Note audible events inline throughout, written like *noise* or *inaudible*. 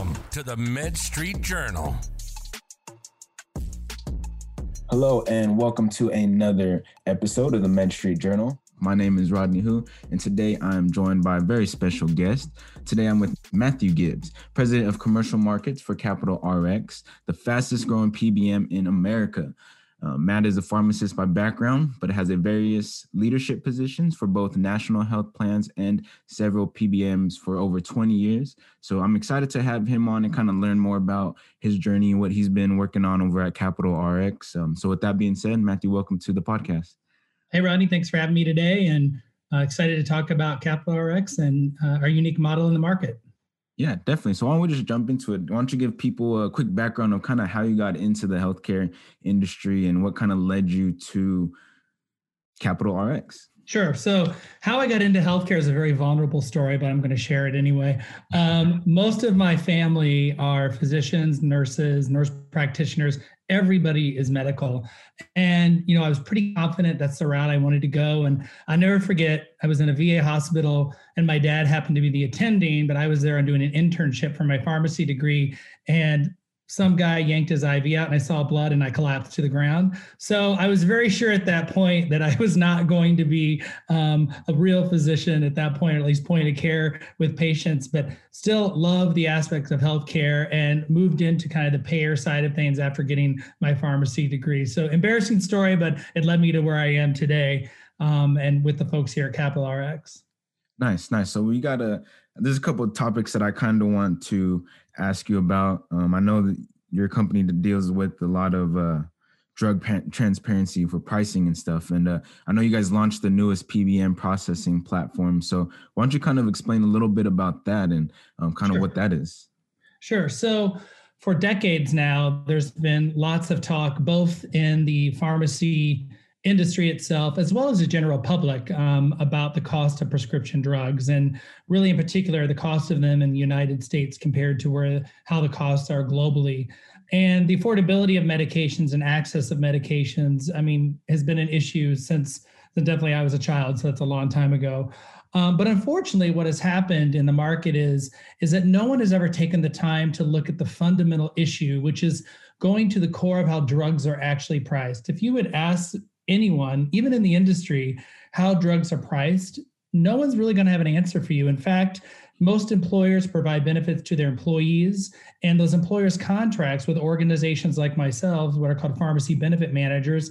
Welcome to the Med Street Journal. Hello, and welcome to another episode of the Med Street Journal. My name is Rodney Hu, and today I'm joined by a very special guest. Today I'm with Matthew Gibbs, President of Commercial Markets for Capital RX, the fastest growing PBM in America. Uh, Matt is a pharmacist by background, but has a various leadership positions for both national health plans and several PBMs for over 20 years. So I'm excited to have him on and kind of learn more about his journey and what he's been working on over at Capital RX. Um, so with that being said, Matthew, welcome to the podcast. Hey, Rodney, thanks for having me today, and uh, excited to talk about Capital RX and uh, our unique model in the market. Yeah, definitely. So why don't we just jump into it? Why don't you give people a quick background of kind of how you got into the healthcare industry and what kind of led you to Capital RX? Sure. So, how I got into healthcare is a very vulnerable story, but I'm going to share it anyway. Um, most of my family are physicians, nurses, nurse practitioners. Everybody is medical. And, you know, I was pretty confident that's the route I wanted to go. And I never forget, I was in a VA hospital and my dad happened to be the attending, but I was there and doing an internship for my pharmacy degree. And some guy yanked his IV out and I saw blood and I collapsed to the ground. So I was very sure at that point that I was not going to be um, a real physician at that point, or at least point of care with patients, but still loved the aspects of healthcare and moved into kind of the payer side of things after getting my pharmacy degree. So embarrassing story, but it led me to where I am today um, and with the folks here at Capital RX. Nice, nice. So we got a there's a couple of topics that I kind of want to ask you about. Um, I know that your company deals with a lot of uh, drug pa- transparency for pricing and stuff, and uh, I know you guys launched the newest PBM processing platform. So why don't you kind of explain a little bit about that and um, kind sure. of what that is? Sure. So for decades now, there's been lots of talk both in the pharmacy industry itself, as well as the general public, um, about the cost of prescription drugs, and really in particular the cost of them in the United States compared to where how the costs are globally. And the affordability of medications and access of medications, I mean, has been an issue since definitely I was a child, so that's a long time ago. Um, but unfortunately, what has happened in the market is is that no one has ever taken the time to look at the fundamental issue, which is going to the core of how drugs are actually priced. If you would ask anyone, even in the industry, how drugs are priced, no one's really going to have an answer for you. In fact, most employers provide benefits to their employees, and those employers' contracts with organizations like myself, what are called pharmacy benefit managers,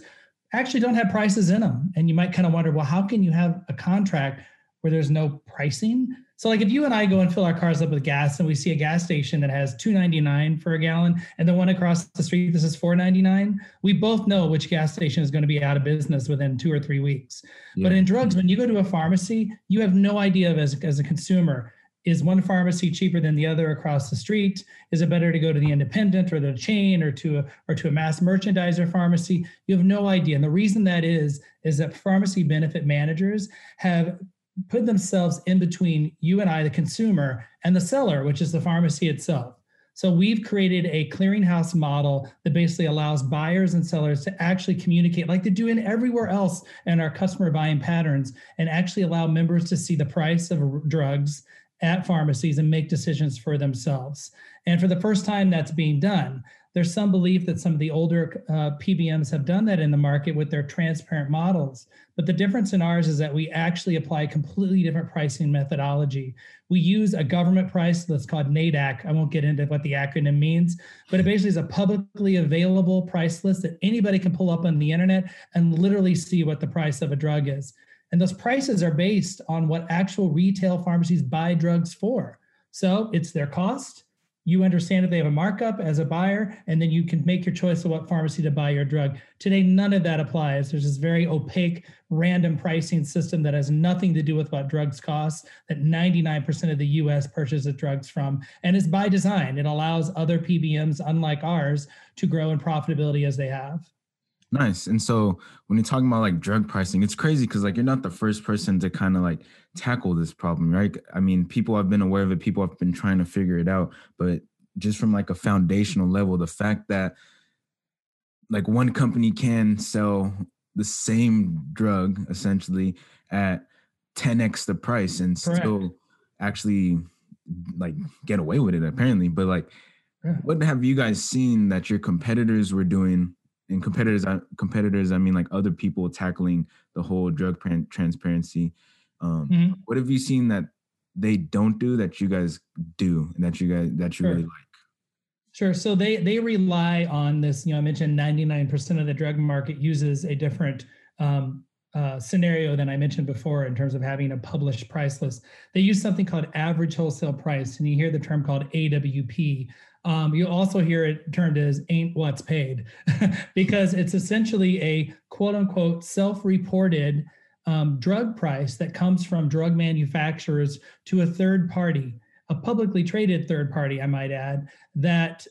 actually don't have prices in them. And you might kind of wonder, well, how can you have a contract where there's no pricing? So like if you and I go and fill our cars up with gas and we see a gas station that has 2.99 for a gallon and the one across the street this is 4.99, we both know which gas station is going to be out of business within 2 or 3 weeks. Yeah. But in drugs when you go to a pharmacy, you have no idea as as a consumer is one pharmacy cheaper than the other across the street? Is it better to go to the independent or the chain or to a or to a mass merchandiser pharmacy? You have no idea. And the reason that is is that pharmacy benefit managers have put themselves in between you and I, the consumer, and the seller, which is the pharmacy itself. So we've created a clearinghouse model that basically allows buyers and sellers to actually communicate like they do in everywhere else in our customer buying patterns and actually allow members to see the price of drugs at pharmacies and make decisions for themselves. And for the first time that's being done there's some belief that some of the older uh, PBMs have done that in the market with their transparent models. But the difference in ours is that we actually apply completely different pricing methodology. We use a government price that's called NADAC. I won't get into what the acronym means, but it basically is a publicly available price list that anybody can pull up on the internet and literally see what the price of a drug is. And those prices are based on what actual retail pharmacies buy drugs for. So it's their cost you understand if they have a markup as a buyer, and then you can make your choice of what pharmacy to buy your drug. Today, none of that applies. There's this very opaque, random pricing system that has nothing to do with what drugs cost, that 99% of the US purchases drugs from, and is by design. It allows other PBMs, unlike ours, to grow in profitability as they have. Nice. And so when you're talking about like drug pricing, it's crazy because like you're not the first person to kind of like tackle this problem, right? I mean, people have been aware of it, people have been trying to figure it out, but just from like a foundational level, the fact that like one company can sell the same drug essentially at 10x the price and Correct. still actually like get away with it apparently. But like, yeah. what have you guys seen that your competitors were doing? And competitors, competitors, I mean like other people tackling the whole drug transparency. Um, mm-hmm. What have you seen that they don't do that you guys do and that you guys that you sure. really like? Sure. So they they rely on this. You know, I mentioned 99% of the drug market uses a different um, uh, scenario than I mentioned before in terms of having a published price list. They use something called average wholesale price, and you hear the term called AWP. Um, you also hear it termed as ain't what's paid *laughs* because it's essentially a quote unquote self reported um, drug price that comes from drug manufacturers to a third party, a publicly traded third party, I might add, that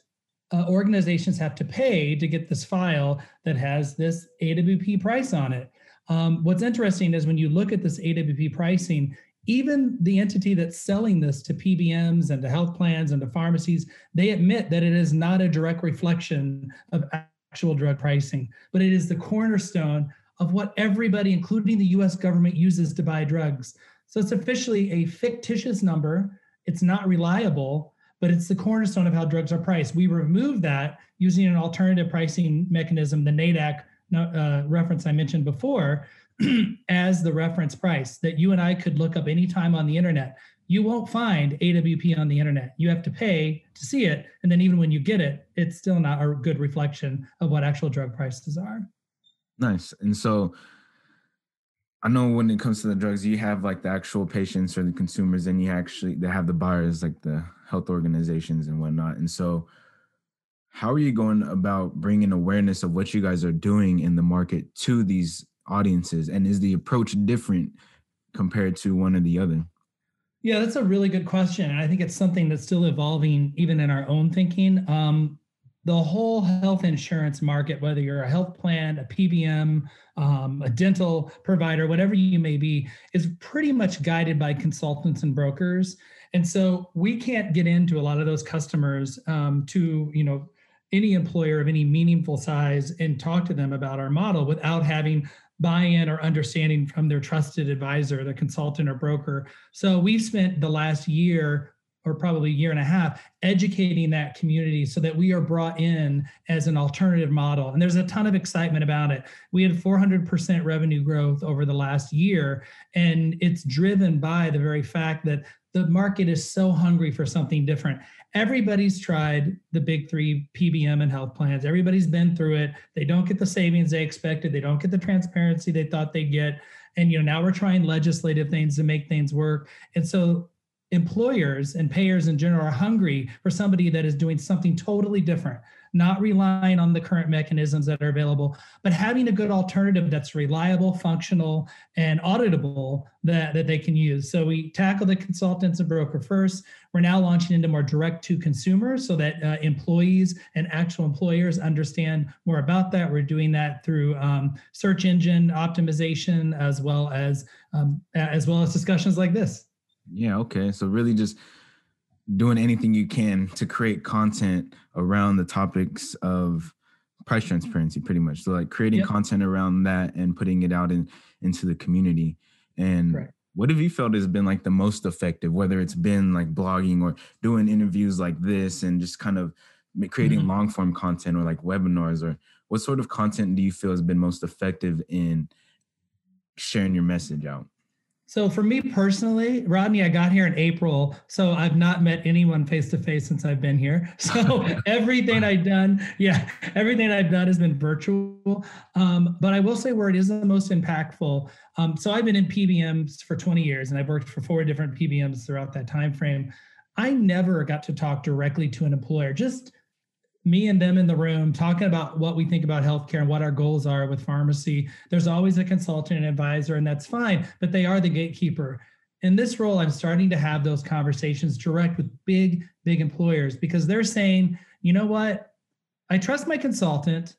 uh, organizations have to pay to get this file that has this AWP price on it. Um, what's interesting is when you look at this AWP pricing, even the entity that's selling this to PBMs and to health plans and to pharmacies, they admit that it is not a direct reflection of actual drug pricing, but it is the cornerstone of what everybody, including the US government, uses to buy drugs. So it's officially a fictitious number. It's not reliable, but it's the cornerstone of how drugs are priced. We remove that using an alternative pricing mechanism, the NADAC uh, reference I mentioned before, *clears throat* as the reference price that you and I could look up anytime on the internet. You won't find AWP on the internet. You have to pay to see it. And then even when you get it, it's still not a good reflection of what actual drug prices are. Nice. And so I know when it comes to the drugs, you have like the actual patients or the consumers, and you actually they have the buyers, like the health organizations and whatnot. And so, how are you going about bringing awareness of what you guys are doing in the market to these audiences? And is the approach different compared to one or the other? Yeah, that's a really good question. I think it's something that's still evolving even in our own thinking. Um, the whole health insurance market, whether you're a health plan, a PBM, um, a dental provider, whatever you may be, is pretty much guided by consultants and brokers. And so we can't get into a lot of those customers um, to, you know, any employer of any meaningful size and talk to them about our model without having buy-in or understanding from their trusted advisor, the consultant or broker. So we've spent the last year or probably a year and a half educating that community so that we are brought in as an alternative model and there's a ton of excitement about it we had 400% revenue growth over the last year and it's driven by the very fact that the market is so hungry for something different. Everybody's tried the big three pbm and health plans. Everybody's been through it. They don't get the savings they expected. They don't get the transparency they thought they'd get. And you know now we're trying legislative things to make things work. And so employers and payers in general are hungry for somebody that is doing something totally different not relying on the current mechanisms that are available but having a good alternative that's reliable functional and auditable that, that they can use. So we tackle the consultants and broker first. We're now launching into more direct to consumers so that uh, employees and actual employers understand more about that. We're doing that through um, search engine optimization as well as um, as well as discussions like this. Yeah, okay. So really just doing anything you can to create content around the topics of price transparency pretty much. So like creating yep. content around that and putting it out in into the community. And right. what have you felt has been like the most effective, whether it's been like blogging or doing interviews like this and just kind of creating mm-hmm. long form content or like webinars or what sort of content do you feel has been most effective in sharing your message out? So for me personally, Rodney, I got here in April, so I've not met anyone face to face since I've been here. *laughs* So *laughs* everything I've done, yeah, everything I've done has been virtual. Um, but I will say where it is the most impactful. Um, so I've been in PBMs for 20 years, and I've worked for four different PBMs throughout that time frame. I never got to talk directly to an employer. Just me and them in the room talking about what we think about healthcare and what our goals are with pharmacy. There's always a consultant and advisor, and that's fine, but they are the gatekeeper. In this role, I'm starting to have those conversations direct with big, big employers because they're saying, you know what? I trust my consultant,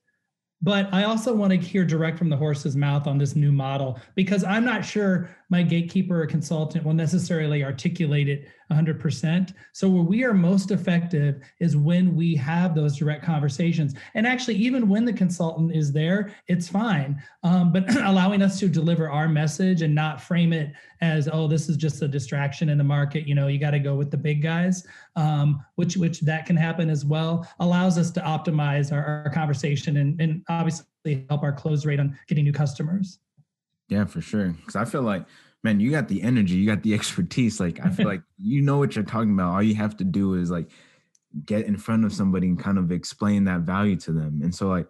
but I also want to hear direct from the horse's mouth on this new model because I'm not sure my gatekeeper or consultant will necessarily articulate it 100%. So, where we are most effective is when we have those direct conversations. And actually, even when the consultant is there, it's fine. Um, but *clears throat* allowing us to deliver our message and not frame it as, oh, this is just a distraction in the market. You know, you got to go with the big guys, um, which which that can happen as well, allows us to optimize our, our conversation and, and obviously help our close rate on getting new customers. Yeah, for sure. Because I feel like, man, you got the energy, you got the *laughs* expertise. Like, I feel *laughs* like you know what you're talking about. All you have to do is like get in front of somebody and kind of explain that value to them. And so, like,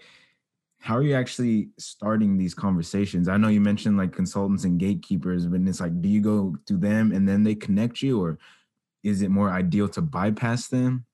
how are you actually starting these conversations? I know you mentioned like consultants and gatekeepers, but it's like, do you go to them and then they connect you, or is it more ideal to bypass them?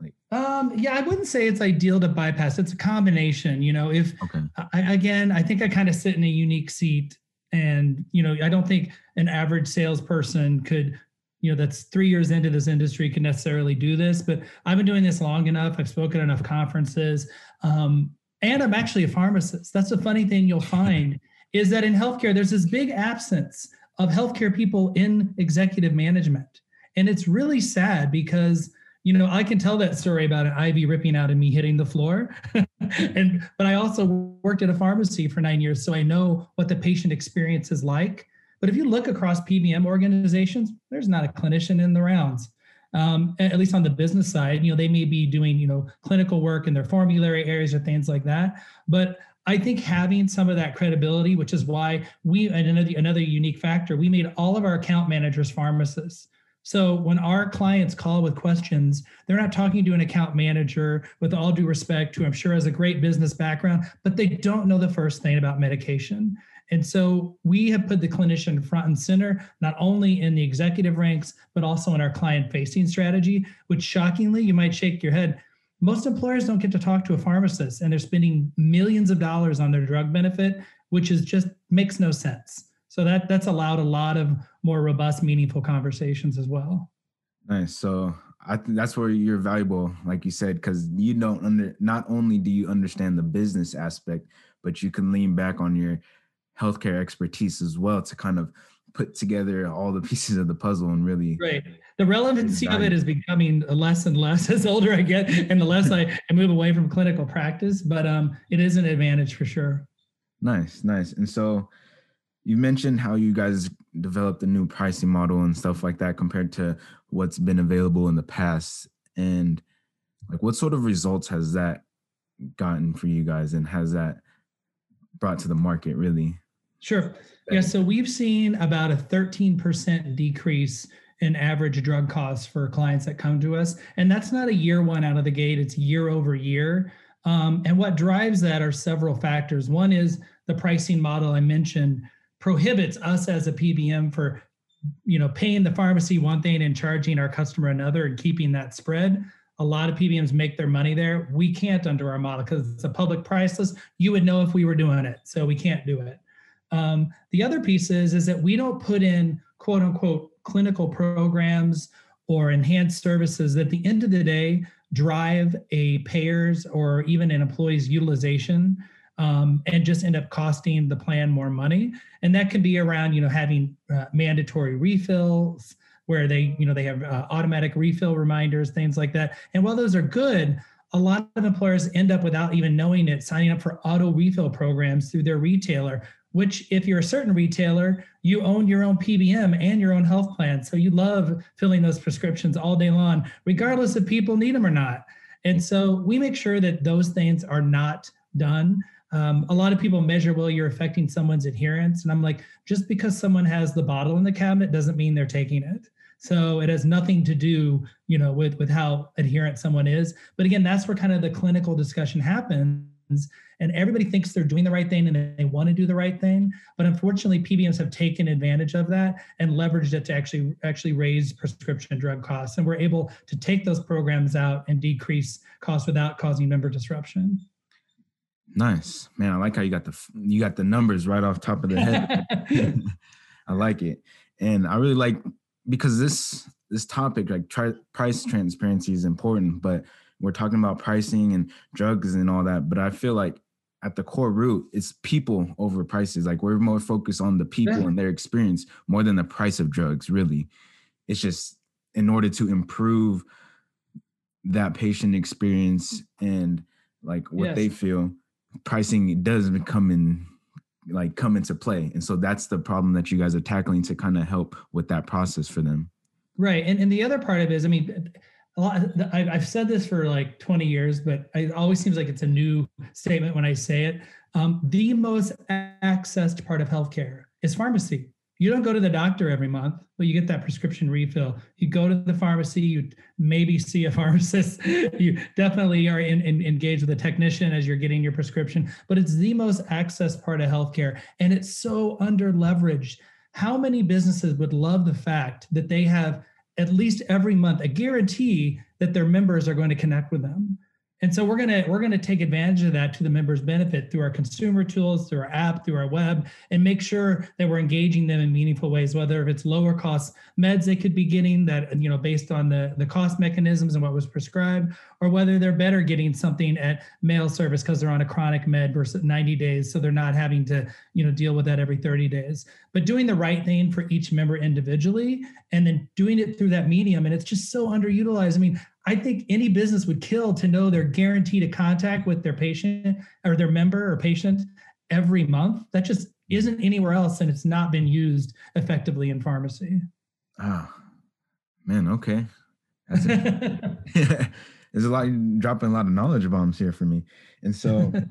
Like, um, yeah, I wouldn't say it's ideal to bypass. It's a combination. You know, if okay. I, again, I think I kind of sit in a unique seat and, you know, I don't think an average salesperson could, you know, that's three years into this industry could necessarily do this. But I've been doing this long enough. I've spoken at enough conferences. Um, and I'm actually a pharmacist. That's a funny thing you'll find *laughs* is that in healthcare, there's this big absence of healthcare people in executive management. And it's really sad because you know, I can tell that story about an IV ripping out and me hitting the floor. *laughs* and but I also worked at a pharmacy for nine years, so I know what the patient experience is like. But if you look across PBM organizations, there's not a clinician in the rounds. Um, at least on the business side, you know, they may be doing, you know, clinical work in their formulary areas or things like that. But I think having some of that credibility, which is why we, and another, another unique factor, we made all of our account managers pharmacists. So when our clients call with questions, they're not talking to an account manager with all due respect, who I'm sure has a great business background, but they don't know the first thing about medication. And so we have put the clinician front and center, not only in the executive ranks, but also in our client facing strategy, which shockingly, you might shake your head. Most employers don't get to talk to a pharmacist and they're spending millions of dollars on their drug benefit, which is just makes no sense. So that that's allowed a lot of more robust, meaningful conversations as well. Nice. So I think that's where you're valuable, like you said, because you don't under not only do you understand the business aspect, but you can lean back on your healthcare expertise as well to kind of put together all the *laughs* pieces of the puzzle and really right the relevancy of it is becoming less and less *laughs* as older i get and the less I, I move away from clinical practice but um it is an advantage for sure nice nice and so you mentioned how you guys developed a new pricing model and stuff like that compared to what's been available in the past. And like what sort of results has that gotten for you guys and has that brought to the market really? Sure. Yeah so we've seen about a 13% decrease in average drug costs for clients that come to us. And that's not a year one out of the gate it's year over year. Um, and what drives that are several factors. One is the pricing model i mentioned prohibits us as a PBM for you know paying the pharmacy one thing and charging our customer another and keeping that spread. A lot of pbms make their money there. We can't under our model because it's a public price list you would know if we were doing it so we can't do it. Um, the other piece is is that we don't put in quote unquote clinical programs or enhanced services that at the end of the day drive a payer's or even an employee's utilization um, and just end up costing the plan more money. And that can be around, you know, having uh, mandatory refills where they, you know, they have uh, automatic refill reminders, things like that. And while those are good, a lot of employers end up without even knowing it, signing up for auto refill programs through their retailer. Which, if you're a certain retailer, you own your own PBM and your own health plan. So you love filling those prescriptions all day long, regardless if people need them or not. And so we make sure that those things are not done. Um, a lot of people measure, well, you're affecting someone's adherence. And I'm like, just because someone has the bottle in the cabinet doesn't mean they're taking it. So it has nothing to do, you know, with with how adherent someone is. But again, that's where kind of the clinical discussion happens. And everybody thinks they're doing the right thing and they want to do the right thing. But unfortunately, PBMs have taken advantage of that and leveraged it to actually actually raise prescription drug costs. And we're able to take those programs out and decrease costs without causing member disruption. Nice, man. I like how you got the you got the numbers right off top of the head. *laughs* *laughs* I like it, and I really like because this this topic like tri- price transparency is important, but we're talking about pricing and drugs and all that. But I feel like at the core root, it's people over prices. Like we're more focused on the people yeah. and their experience more than the price of drugs, really. It's just in order to improve that patient experience and like what yes. they feel, pricing does come in like come into play. And so that's the problem that you guys are tackling to kind of help with that process for them. Right. And and the other part of it is, I mean, a lot I've said this for like 20 years, but it always seems like it's a new statement when I say it. Um, the most accessed part of healthcare is pharmacy you don't go to the doctor every month, but you get that prescription refill. You go to the pharmacy, you maybe see a *laughs* pharmacist, you definitely are in, in, engaged with a technician as you're getting your prescription, but it's the most access part of healthcare. And it's so under leveraged. How many businesses would love the fact that they have at least every month a guarantee that their members are going to connect with them? And so we're gonna we're gonna take advantage of that to the members' benefit through our consumer tools, through our app, through our web, and make sure that we're engaging them in meaningful ways. Whether if it's lower cost meds they could be getting that you know based on the the cost mechanisms and what was prescribed, or whether they're better getting something at mail service because they're on a chronic med versus 90 days, so they're not having to you know deal with that every 30 days. But doing the right thing for each member individually, and then doing it through that medium, and it's just so underutilized. I mean, I think any business would kill to know they're guaranteed a contact with their patient or their member or patient every month. That just isn't anywhere else, and it's not been used effectively in pharmacy. Ah, oh, man, okay. That's a, *laughs* *laughs* there's a lot dropping a lot of knowledge bombs here for me, and so. *laughs*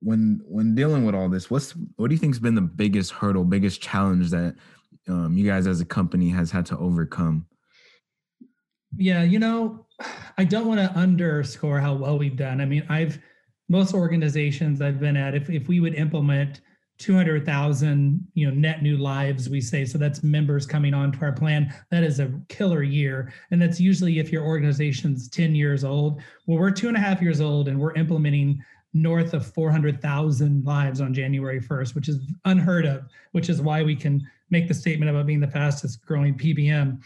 when when dealing with all this, what's what do you think's been the biggest hurdle, biggest challenge that um, you guys as a company has had to overcome yeah, you know, *sighs* I don't want to underscore how well we've done. I mean, I've most organizations I've been at, if if we would implement 200,000, you know, net new lives, we say, so that's members coming on to our plan. That is a killer year. And that's usually if your organization's 10 years old. Well, we're two and a half years old and we're implementing north of 400,000 lives on January 1st, which is unheard of, which is why we can make the statement about being the fastest growing PBM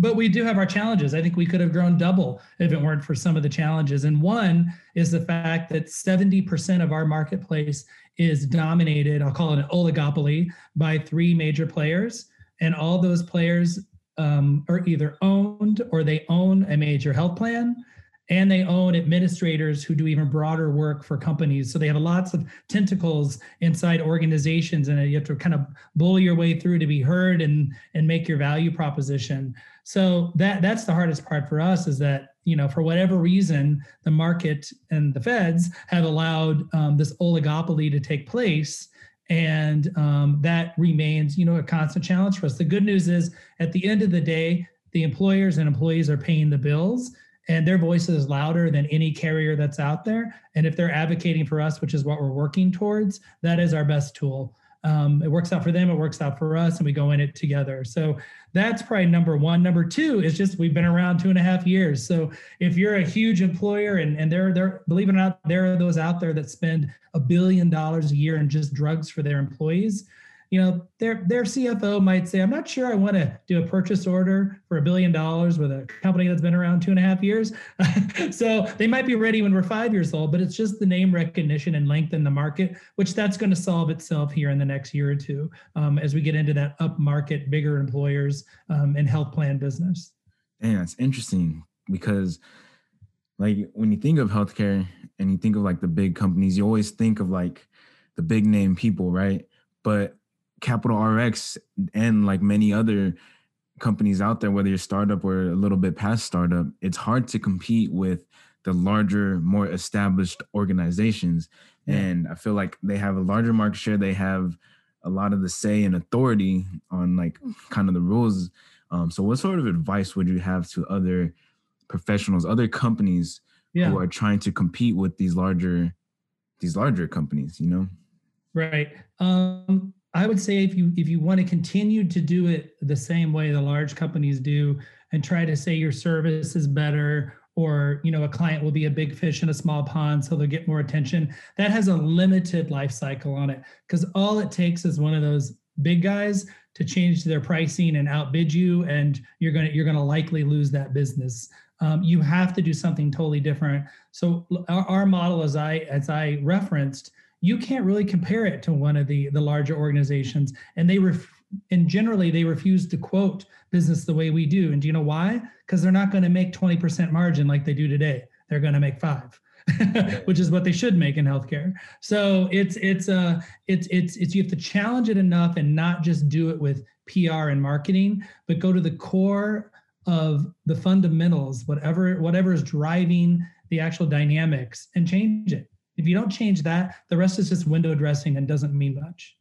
but we do have our challenges. I think we could have grown double if it weren't for some of the challenges. And one is the fact that 70% of our marketplace is dominated, I'll call it an oligopoly, by three major players. And all those players um, are either owned or they own a major health plan and they own administrators who do even broader work for companies. So they have lots of tentacles inside organizations, and you have to kind of bully your way through to be heard and and make your value proposition. So that that's the hardest part for us is that you know for whatever reason the market and the Feds have allowed um, this oligopoly to take place. And um, that remains, you know, a constant challenge for us. The good news is, at the end of the day, the employers and employees are paying the bills and their voice is louder than any carrier that's out there. And if they're advocating for us, which is what we're working towards, that is our best tool. Um, it works out for them, it works out for us, and we go in it together. So that's probably number one. Number two is just we've been around two and a half years. So if you're a huge employer and, and there, there, believe it or not, there are those out there that spend a billion dollars a year in just drugs for their employees you know, their their CFO might say, I'm not sure I want to do a purchase order for a billion dollars with a company that's been around two and a half years. *laughs* so they might be ready when we're five years old, but it's just the name recognition and length in the market, which that's going to solve itself here in the next year or two um, as we get into that up market, bigger employers um, and health plan business. And it's interesting because like when you think of healthcare and you think of like the big companies, you always think of like the big name people, right? But Capital RX and like many other companies out there, whether you're startup or a little bit past startup, it's hard to compete with the larger, more established organizations. Yeah. And I feel like they have a larger market share. They have a lot of the say and authority on like kind of the rules. Um, so, what sort of advice would you have to other professionals, other companies yeah. who are trying to compete with these larger, these larger companies? You know, right. Um, I would say if you if you want to continue to do it the same way the large companies do and try to say your service is better or you know a client will be a big fish in a small pond so they'll get more attention that has a limited life cycle on it because all it takes is one of those big guys to change their pricing and outbid you, and you're gonna you're gonna likely lose that business. Um, you have to do something totally different. So our, our model, as I as I referenced, you can't really compare it to one of the the larger organizations, and they ref, and generally they refuse to quote business the way we do. And do you know why? Because they're not going to make 20% margin like they do today. They're going to make five. *laughs* which is what they should make in healthcare. So it's it's uh it's it's it's you have to challenge it enough and not just do it with PR and marketing, but go to the core of the fundamentals, whatever whatever is driving the actual dynamics, and change it. If you don't change that, the rest is just window dressing and doesn't mean much.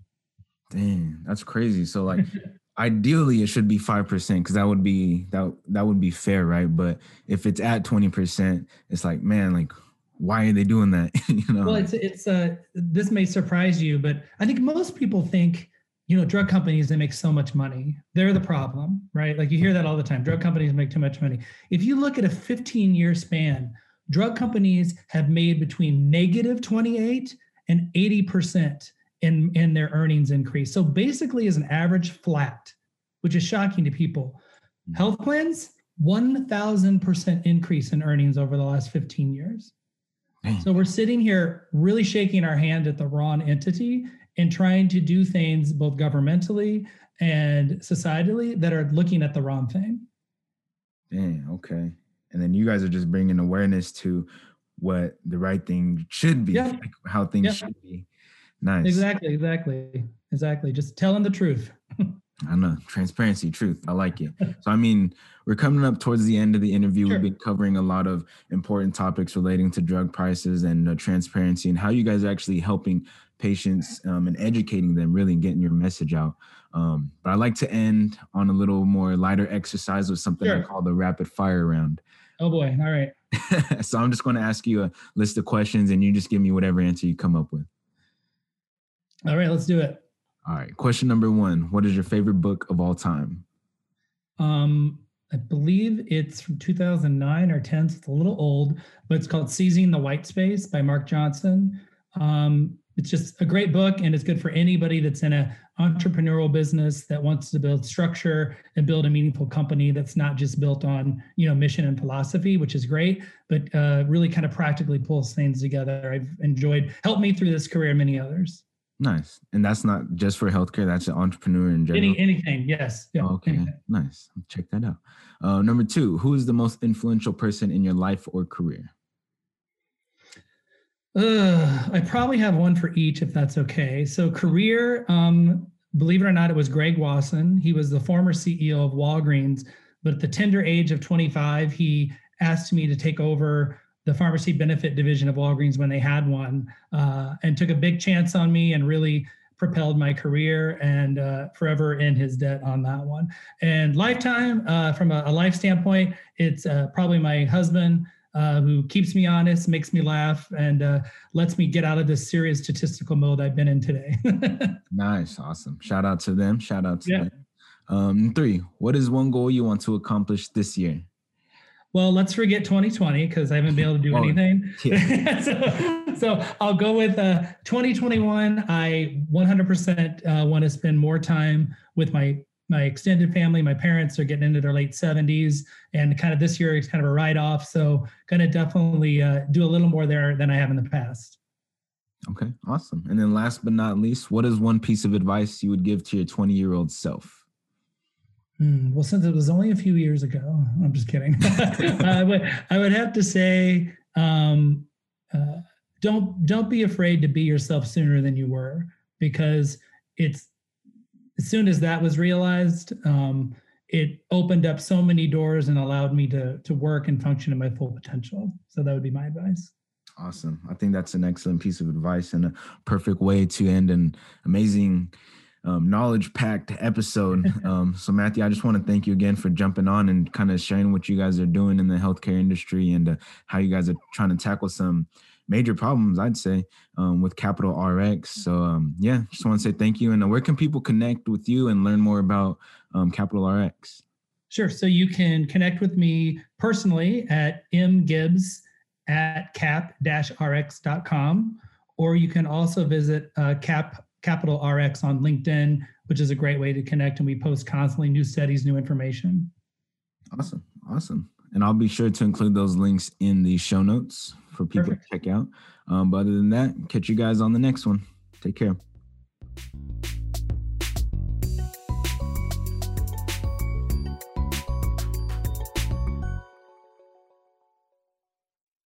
Dang, that's crazy. So like *laughs* ideally it should be 5% because that would be that that would be fair right but if it's at 20% it's like man like why are they doing that? *laughs* you know. Well, it's it's uh this may surprise you, but I think most people think you know drug companies they make so much money they're the problem right like you hear that all the time drug companies make too much money if you look at a 15 year span drug companies have made between negative 28 and 80% in in their earnings increase so basically is an average flat which is shocking to people mm-hmm. health plans 1000% increase in earnings over the last 15 years so we're sitting here really shaking our hand at the wrong entity and trying to do things both governmentally and societally that are looking at the wrong thing. Dang, okay. And then you guys are just bringing awareness to what the right thing should be, yeah. like how things yeah. should be. Nice. Exactly, exactly, exactly. Just telling the truth. *laughs* I know transparency, truth. I like it. So, I mean, we're coming up towards the end of the interview. Sure. We've been covering a lot of important topics relating to drug prices and uh, transparency and how you guys are actually helping patients um, and educating them, really getting your message out. Um, but I like to end on a little more lighter exercise with something sure. I call the rapid fire round. Oh boy! All right. *laughs* so I'm just going to ask you a list of questions, and you just give me whatever answer you come up with. All right, let's do it. All right. Question number one What is your favorite book of all time? Um, I believe it's from 2009 or 10. So it's a little old, but it's called Seizing the White Space by Mark Johnson. Um, it's just a great book and it's good for anybody that's in an entrepreneurial business that wants to build structure and build a meaningful company that's not just built on you know mission and philosophy which is great but uh, really kind of practically pulls things together i've enjoyed helped me through this career and many others Nice. And that's not just for healthcare, that's an entrepreneur in general. Any, anything, yes. Yeah, okay, anything. nice. Check that out. Uh, number two, who is the most influential person in your life or career? Uh, I probably have one for each, if that's okay. So, career, um, believe it or not, it was Greg Wasson. He was the former CEO of Walgreens, but at the tender age of 25, he asked me to take over the pharmacy benefit division of Walgreens when they had one, uh, and took a big chance on me and really propelled my career and uh, forever in his debt on that one. And lifetime, uh, from a, a, life standpoint, it's uh, probably my husband. Uh, who keeps me honest, makes me laugh, and uh, lets me get out of this serious statistical mode I've been in today. *laughs* nice, awesome. Shout out to them. Shout out to yeah. them. Um, three, what is one goal you want to accomplish this year? well, let's forget 2020 because I haven't been able to do oh, anything. *laughs* Yeah. *laughs* so, so, I'll go with uh, 2021. I 100% uh, want to spend more time with my my extended family. My parents are getting into their late 70s, and kind of this year is kind of a write off. So, going to definitely uh, do a little more there than I have in the past. Okay, awesome. And then last but not least, what is one piece of advice you would give to your 20 year old self? Hmm, well, since it was only a few years ago, I'm just kidding. *laughs* I, would, I would have to say, um, uh, don't don't be afraid to be yourself sooner than you were, because it's as soon as that was realized, um, it opened up so many doors and allowed me to to work and function at my full potential. So that would be my advice. Awesome. I think that's an excellent piece of advice and a perfect way to end an amazing um, knowledge packed episode. *laughs* Um, so, Matthew, I just want to thank you again for jumping on and kind of sharing what you guys are doing in the healthcare industry and uh, how you guys are trying to tackle some major problems, I'd say, um, with Capital RX. So, um, yeah, just want to say thank you. And uh, where can people connect with you and learn more about um, Capital RX? Sure. So, you can connect with me personally at mgibbs at cap-rx.com, or you can also visit uh, cap Capital RX on LinkedIn, which is a great way to connect. And we post constantly new studies, new information. Awesome. Awesome. And I'll be sure to include those links in the show notes for people Perfect. to check out. Um, but other than that, catch you guys on the next one. Take care.